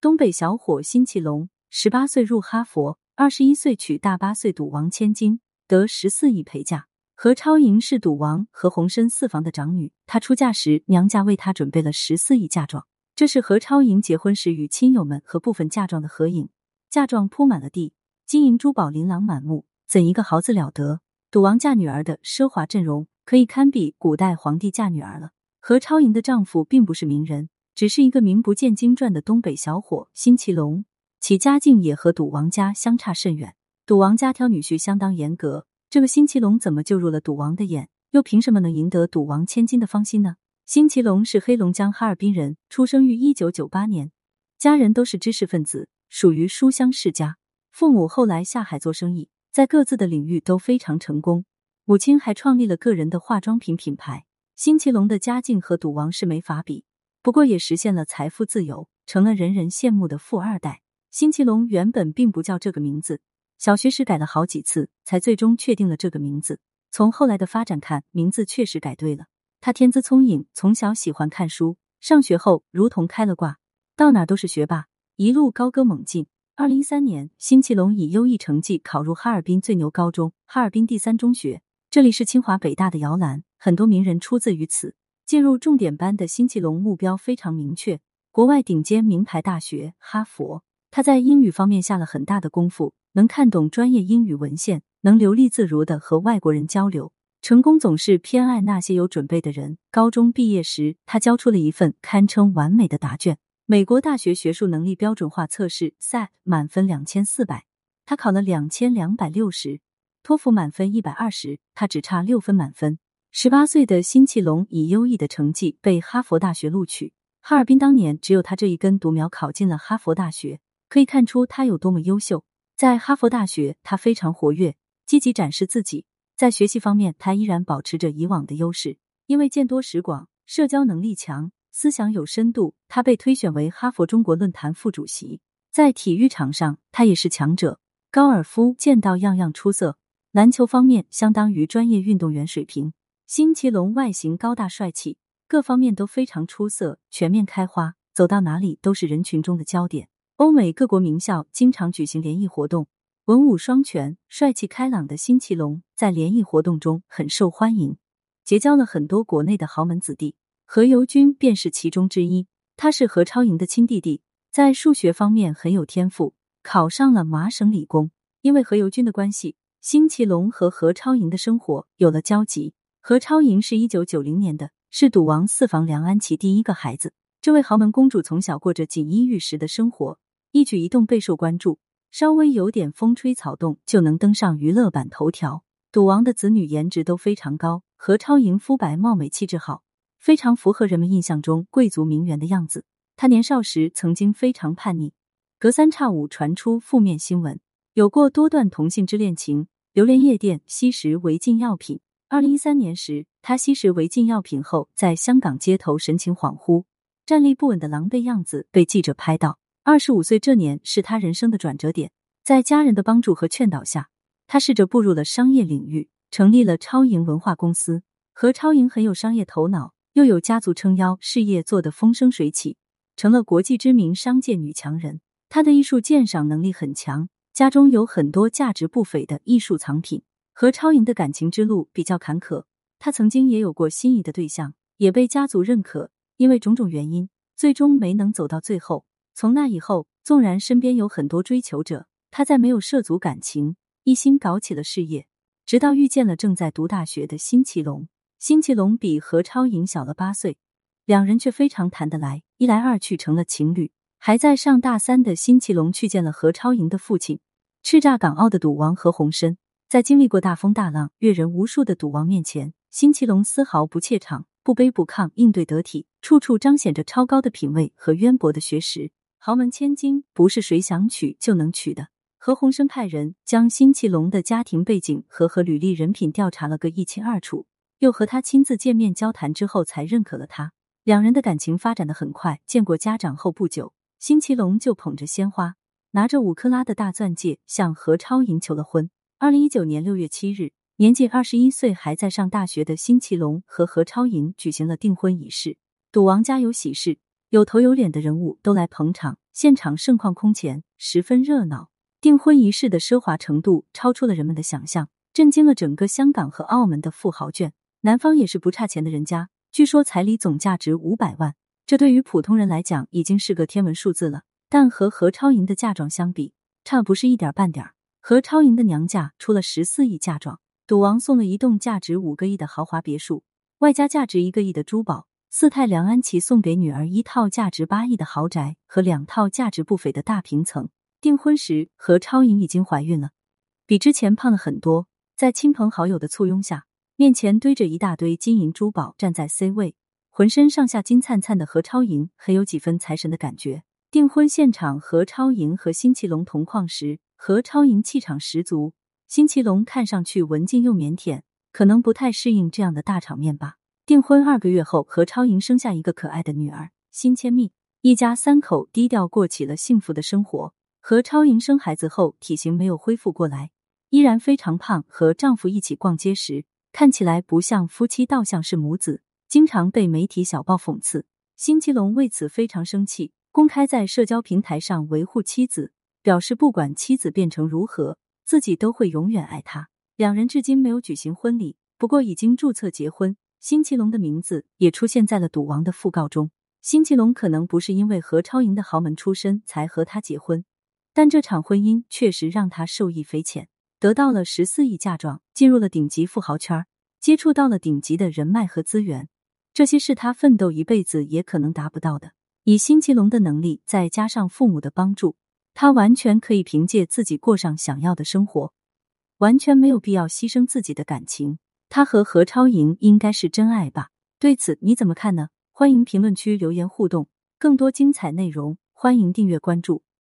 东北小伙辛其龙，十八岁入哈佛，二十一岁娶大八岁赌王千金，得十四亿陪嫁。何超莹是赌王何鸿燊四房的长女，她出嫁时娘家为她准备了十四亿嫁妆。这是何超莹结婚时与亲友们和部分嫁妆的合影，嫁妆铺满了地，金银珠宝琳琅满目，怎一个豪字了得！赌王嫁女儿的奢华阵容，可以堪比古代皇帝嫁女儿了。何超莹的丈夫并不是名人，只是一个名不见经传的东北小伙辛奇龙，其家境也和赌王家相差甚远。赌王家挑女婿相当严格。这个辛奇龙怎么就入了赌王的眼？又凭什么能赢得赌王千金的芳心呢？辛奇龙是黑龙江哈尔滨人，出生于一九九八年，家人都是知识分子，属于书香世家。父母后来下海做生意，在各自的领域都非常成功。母亲还创立了个人的化妆品品牌。辛奇龙的家境和赌王是没法比，不过也实现了财富自由，成了人人羡慕的富二代。辛其龙原本并不叫这个名字。小学时改了好几次，才最终确定了这个名字。从后来的发展看，名字确实改对了。他天资聪颖，从小喜欢看书，上学后如同开了挂，到哪都是学霸，一路高歌猛进。二零一三年，辛其龙以优异成绩考入哈尔滨最牛高中——哈尔滨第三中学，这里是清华北大的摇篮，很多名人出自于此。进入重点班的辛其龙目标非常明确：国外顶尖名牌大学哈佛。他在英语方面下了很大的功夫。能看懂专业英语文献，能流利自如的和外国人交流。成功总是偏爱那些有准备的人。高中毕业时，他交出了一份堪称完美的答卷。美国大学学术能力标准化测试 SAT 满分两千四百，他考了两千两百六十；托福满分一百二十，他只差六分满分。十八岁的辛弃龙以优异的成绩被哈佛大学录取。哈尔滨当年只有他这一根独苗考进了哈佛大学，可以看出他有多么优秀。在哈佛大学，他非常活跃，积极展示自己。在学习方面，他依然保持着以往的优势。因为见多识广，社交能力强，思想有深度，他被推选为哈佛中国论坛副主席。在体育场上，他也是强者，高尔夫、剑道样样出色。篮球方面，相当于专业运动员水平。辛奇龙外形高大帅气，各方面都非常出色，全面开花，走到哪里都是人群中的焦点。欧美各国名校经常举行联谊活动，文武双全、帅气开朗的辛奇龙在联谊活动中很受欢迎，结交了很多国内的豪门子弟。何猷君便是其中之一。他是何超莹的亲弟弟，在数学方面很有天赋，考上了麻省理工。因为何猷君的关系，辛奇龙和何超莹的生活有了交集。何超盈是一九九零年的，是赌王四房梁安琪第一个孩子。这位豪门公主从小过着锦衣玉食的生活。一举一动备受关注，稍微有点风吹草动就能登上娱乐版头条。赌王的子女颜值都非常高，何超盈肤白貌美，气质好，非常符合人们印象中贵族名媛的样子。她年少时曾经非常叛逆，隔三差五传出负面新闻，有过多段同性之恋情，流连夜店，吸食违禁药品。二零一三年时，他吸食违禁药品后，在香港街头神情恍惚、站立不稳的狼狈样子被记者拍到。二十五岁这年是他人生的转折点，在家人的帮助和劝导下，他试着步入了商业领域，成立了超盈文化公司。何超盈很有商业头脑，又有家族撑腰，事业做得风生水起，成了国际知名商界女强人。她的艺术鉴赏能力很强，家中有很多价值不菲的艺术藏品。何超盈的感情之路比较坎坷，她曾经也有过心仪的对象，也被家族认可，因为种种原因，最终没能走到最后。从那以后，纵然身边有很多追求者，他再没有涉足感情，一心搞起了事业。直到遇见了正在读大学的辛其龙，辛其龙比何超莹小了八岁，两人却非常谈得来，一来二去成了情侣。还在上大三的辛其龙去见了何超莹的父亲，叱咤港澳的赌王何鸿燊，在经历过大风大浪、阅人无数的赌王面前，辛其龙丝毫不怯场，不卑不亢，应对得体，处处彰显着超高的品味和渊博的学识。豪门千金不是谁想娶就能娶的。何鸿燊派人将辛弃龙的家庭背景和和履历、人品调查了个一清二楚，又和他亲自见面交谈之后，才认可了他。两人的感情发展的很快。见过家长后不久，辛弃龙就捧着鲜花，拿着五克拉的大钻戒向何超莹求了婚。二零一九年六月七日，年仅二十一岁还在上大学的辛弃龙和何超莹举行了订婚仪式。赌王家有喜事。有头有脸的人物都来捧场，现场盛况空前，十分热闹。订婚仪式的奢华程度超出了人们的想象，震惊了整个香港和澳门的富豪圈。男方也是不差钱的人家，据说彩礼总价值五百万，这对于普通人来讲已经是个天文数字了。但和何超莹的嫁妆相比，差不是一点半点儿。何超莹的娘家出了十四亿嫁妆，赌王送了一栋价值五个亿的豪华别墅，外加价值一个亿的珠宝。四太梁安琪送给女儿一套价值八亿的豪宅和两套价值不菲的大平层。订婚时，何超莹已经怀孕了，比之前胖了很多。在亲朋好友的簇拥下，面前堆着一大堆金银珠宝，站在 C 位，浑身上下金灿灿的何超莹，很有几分财神的感觉。订婚现场，何超莹和辛奇龙同框时，何超莹气场十足，辛奇龙看上去文静又腼腆，可能不太适应这样的大场面吧。订婚二个月后，何超莹生下一个可爱的女儿辛千蜜，一家三口低调过起了幸福的生活。何超莹生孩子后，体型没有恢复过来，依然非常胖。和丈夫一起逛街时，看起来不像夫妻，倒像是母子，经常被媒体小报讽刺。辛奇龙为此非常生气，公开在社交平台上维护妻子，表示不管妻子变成如何，自己都会永远爱她。两人至今没有举行婚礼，不过已经注册结婚。辛奇龙的名字也出现在了赌王的讣告中。辛奇龙可能不是因为何超莹的豪门出身才和她结婚，但这场婚姻确实让他受益匪浅，得到了十四亿嫁妆，进入了顶级富豪圈，接触到了顶级的人脉和资源，这些是他奋斗一辈子也可能达不到的。以辛奇龙的能力，再加上父母的帮助，他完全可以凭借自己过上想要的生活，完全没有必要牺牲自己的感情。他和何超盈应该是真爱吧？对此你怎么看呢？欢迎评论区留言互动，更多精彩内容欢迎订阅关注。